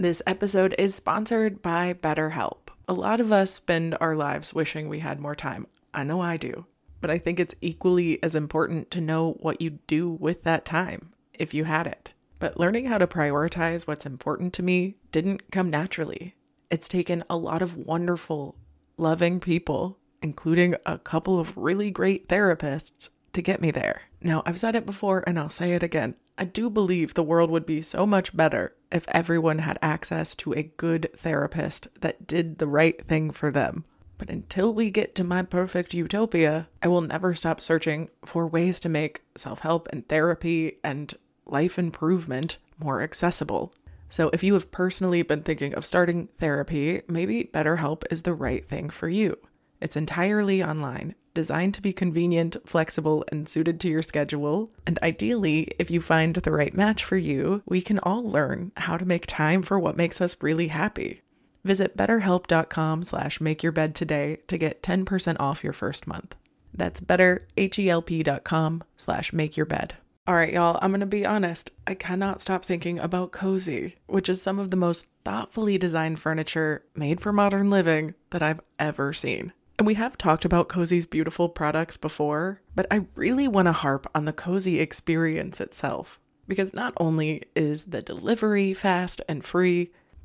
This episode is sponsored by BetterHelp. A lot of us spend our lives wishing we had more time. I know I do. But I think it's equally as important to know what you'd do with that time, if you had it. But learning how to prioritize what's important to me didn't come naturally. It's taken a lot of wonderful, loving people, including a couple of really great therapists, to get me there. Now, I've said it before and I'll say it again. I do believe the world would be so much better if everyone had access to a good therapist that did the right thing for them. But until we get to my perfect utopia, I will never stop searching for ways to make self help and therapy and life improvement more accessible. So, if you have personally been thinking of starting therapy, maybe BetterHelp is the right thing for you. It's entirely online, designed to be convenient, flexible, and suited to your schedule. And ideally, if you find the right match for you, we can all learn how to make time for what makes us really happy. Visit betterhelp.com slash makeyourbed today to get 10% off your first month. That's betterhelp.com slash makeyourbed. All right, y'all, I'm going to be honest. I cannot stop thinking about Cozey, which is some of the most thoughtfully designed furniture made for modern living that I've ever seen. And we have talked about Cozey's beautiful products before, but I really want to harp on the Cozey experience itself. Because not only is the delivery fast and free,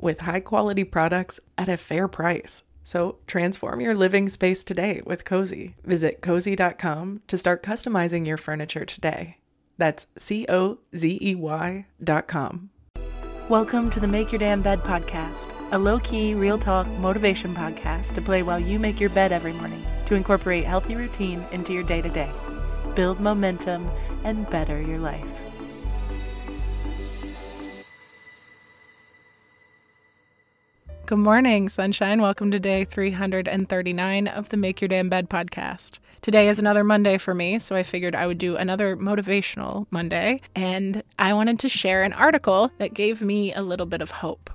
with high quality products at a fair price. So transform your living space today with Cozey. Visit cozey.com to start customizing your furniture today. That's C O Z E Y dot com. Welcome to the Make Your Damn Bed podcast, a low key, real talk motivation podcast to play while you make your bed every morning to incorporate healthy routine into your day to day, build momentum, and better your life. Good morning, sunshine. Welcome to day 339 of the Make Your Damn Bed podcast. Today is another Monday for me, so I figured I would do another motivational Monday, and I wanted to share an article that gave me a little bit of hope.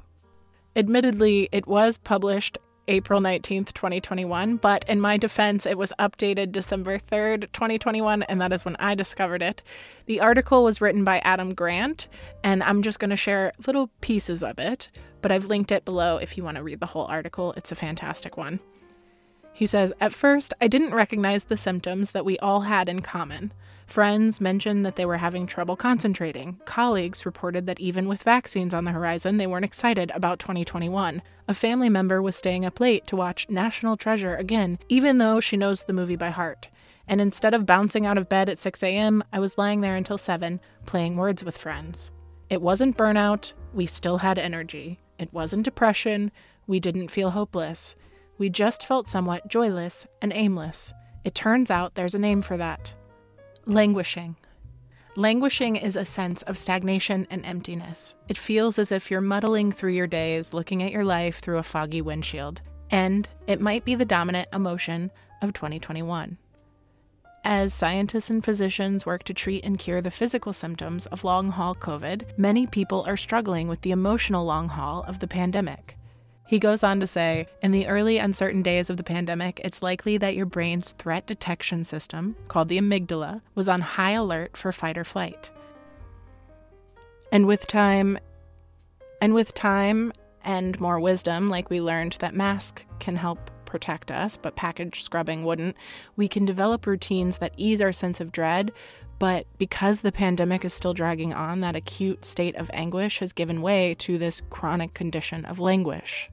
Admittedly, it was published April 19th, 2021, but in my defense, it was updated December 3rd, 2021, and that is when I discovered it. The article was written by Adam Grant, and I'm just going to share little pieces of it but I've linked it below if you want to read the whole article. It's a fantastic one. He says, At first, I didn't recognize the symptoms that we all had in common. Friends mentioned that they were having trouble concentrating. Colleagues reported that even with vaccines on the horizon, they weren't excited about 2021. A family member was staying up late to watch National Treasure again, even though she knows the movie by heart. And instead of bouncing out of bed at 6 a.m., I was lying there until 7, playing words with friends. It wasn't burnout, we still had energy. It wasn't depression. We didn't feel hopeless. We just felt somewhat joyless and aimless. It turns out there's a name for that languishing. Languishing is a sense of stagnation and emptiness. It feels as if you're muddling through your days, looking at your life through a foggy windshield. And it might be the dominant emotion of 2021. As scientists and physicians work to treat and cure the physical symptoms of long haul COVID, many people are struggling with the emotional long haul of the pandemic. He goes on to say In the early uncertain days of the pandemic, it's likely that your brain's threat detection system, called the amygdala, was on high alert for fight or flight. And with time, and with time and more wisdom, like we learned that masks can help protect us, but package scrubbing wouldn't. We can develop routines that ease our sense of dread, but because the pandemic is still dragging on, that acute state of anguish has given way to this chronic condition of languish.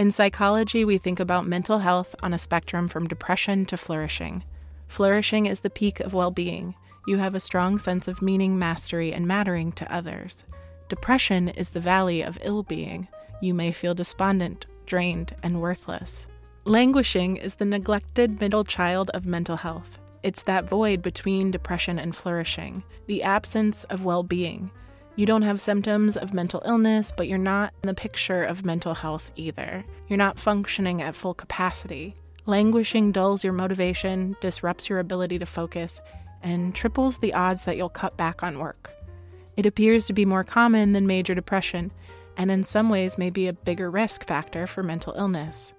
In psychology, we think about mental health on a spectrum from depression to flourishing. Flourishing is the peak of well being. You have a strong sense of meaning, mastery, and mattering to others. Depression is the valley of ill being. You may feel despondent, drained, and worthless. Languishing is the neglected middle child of mental health. It's that void between depression and flourishing, the absence of well being. You don't have symptoms of mental illness, but you're not in the picture of mental health either. You're not functioning at full capacity. Languishing dulls your motivation, disrupts your ability to focus, and triples the odds that you'll cut back on work. It appears to be more common than major depression, and in some ways may be a bigger risk factor for mental illness.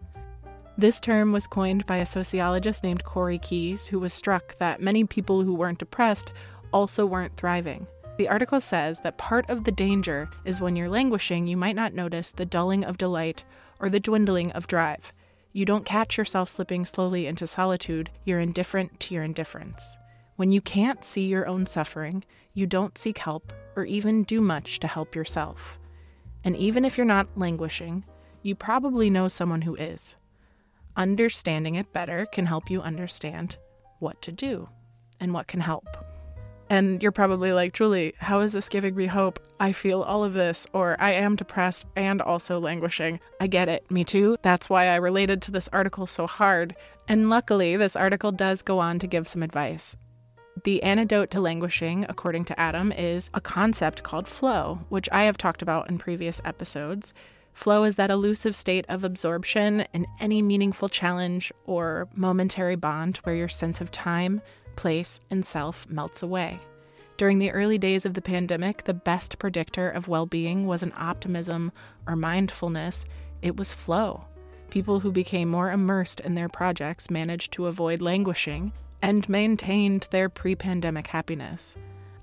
This term was coined by a sociologist named Corey Keyes, who was struck that many people who weren't depressed also weren't thriving. The article says that part of the danger is when you're languishing, you might not notice the dulling of delight or the dwindling of drive. You don't catch yourself slipping slowly into solitude, you're indifferent to your indifference. When you can't see your own suffering, you don't seek help or even do much to help yourself. And even if you're not languishing, you probably know someone who is. Understanding it better can help you understand what to do and what can help. And you're probably like, Julie, how is this giving me hope? I feel all of this, or I am depressed and also languishing. I get it, me too. That's why I related to this article so hard. And luckily, this article does go on to give some advice. The antidote to languishing, according to Adam, is a concept called flow, which I have talked about in previous episodes. Flow is that elusive state of absorption in any meaningful challenge or momentary bond where your sense of time, place, and self melts away. During the early days of the pandemic, the best predictor of well being wasn't optimism or mindfulness, it was flow. People who became more immersed in their projects managed to avoid languishing and maintained their pre pandemic happiness.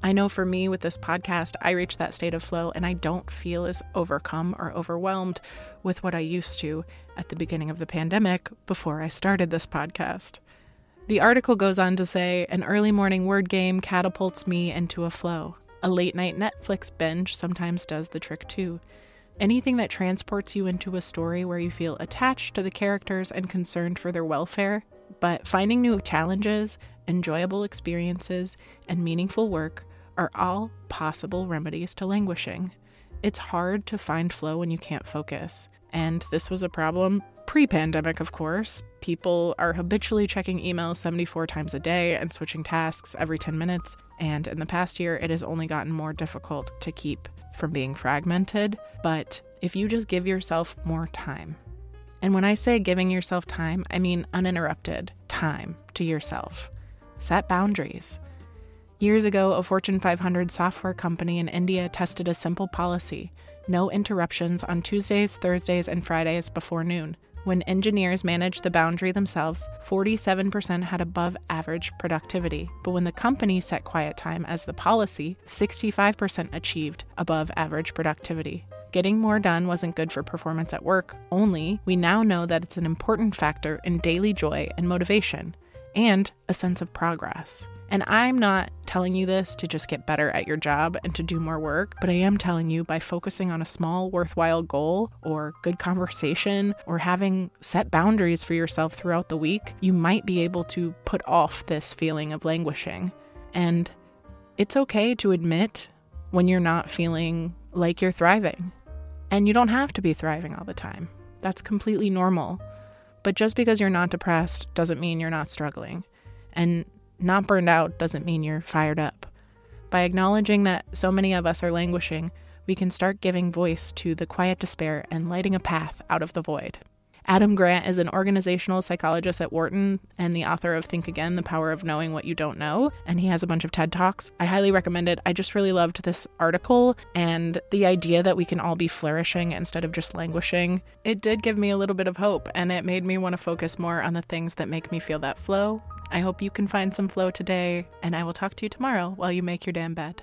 I know for me with this podcast, I reach that state of flow and I don't feel as overcome or overwhelmed with what I used to at the beginning of the pandemic before I started this podcast. The article goes on to say an early morning word game catapults me into a flow. A late night Netflix binge sometimes does the trick too. Anything that transports you into a story where you feel attached to the characters and concerned for their welfare, but finding new challenges, enjoyable experiences, and meaningful work are all possible remedies to languishing. It's hard to find flow when you can't focus. And this was a problem pre pandemic, of course. People are habitually checking emails 74 times a day and switching tasks every 10 minutes. And in the past year, it has only gotten more difficult to keep from being fragmented. But if you just give yourself more time, and when I say giving yourself time, I mean uninterrupted time to yourself. Set boundaries. Years ago, a Fortune 500 software company in India tested a simple policy no interruptions on Tuesdays, Thursdays, and Fridays before noon. When engineers managed the boundary themselves, 47% had above average productivity. But when the company set quiet time as the policy, 65% achieved above average productivity. Getting more done wasn't good for performance at work, only we now know that it's an important factor in daily joy and motivation, and a sense of progress. And I'm not telling you this to just get better at your job and to do more work, but I am telling you by focusing on a small, worthwhile goal or good conversation or having set boundaries for yourself throughout the week, you might be able to put off this feeling of languishing. And it's okay to admit when you're not feeling like you're thriving. And you don't have to be thriving all the time. That's completely normal. But just because you're not depressed doesn't mean you're not struggling. And not burned out doesn't mean you're fired up. By acknowledging that so many of us are languishing, we can start giving voice to the quiet despair and lighting a path out of the void. Adam Grant is an organizational psychologist at Wharton and the author of Think Again The Power of Knowing What You Don't Know. And he has a bunch of TED Talks. I highly recommend it. I just really loved this article and the idea that we can all be flourishing instead of just languishing. It did give me a little bit of hope and it made me want to focus more on the things that make me feel that flow I hope you can find some flow today, and I will talk to you tomorrow while you make your damn bed.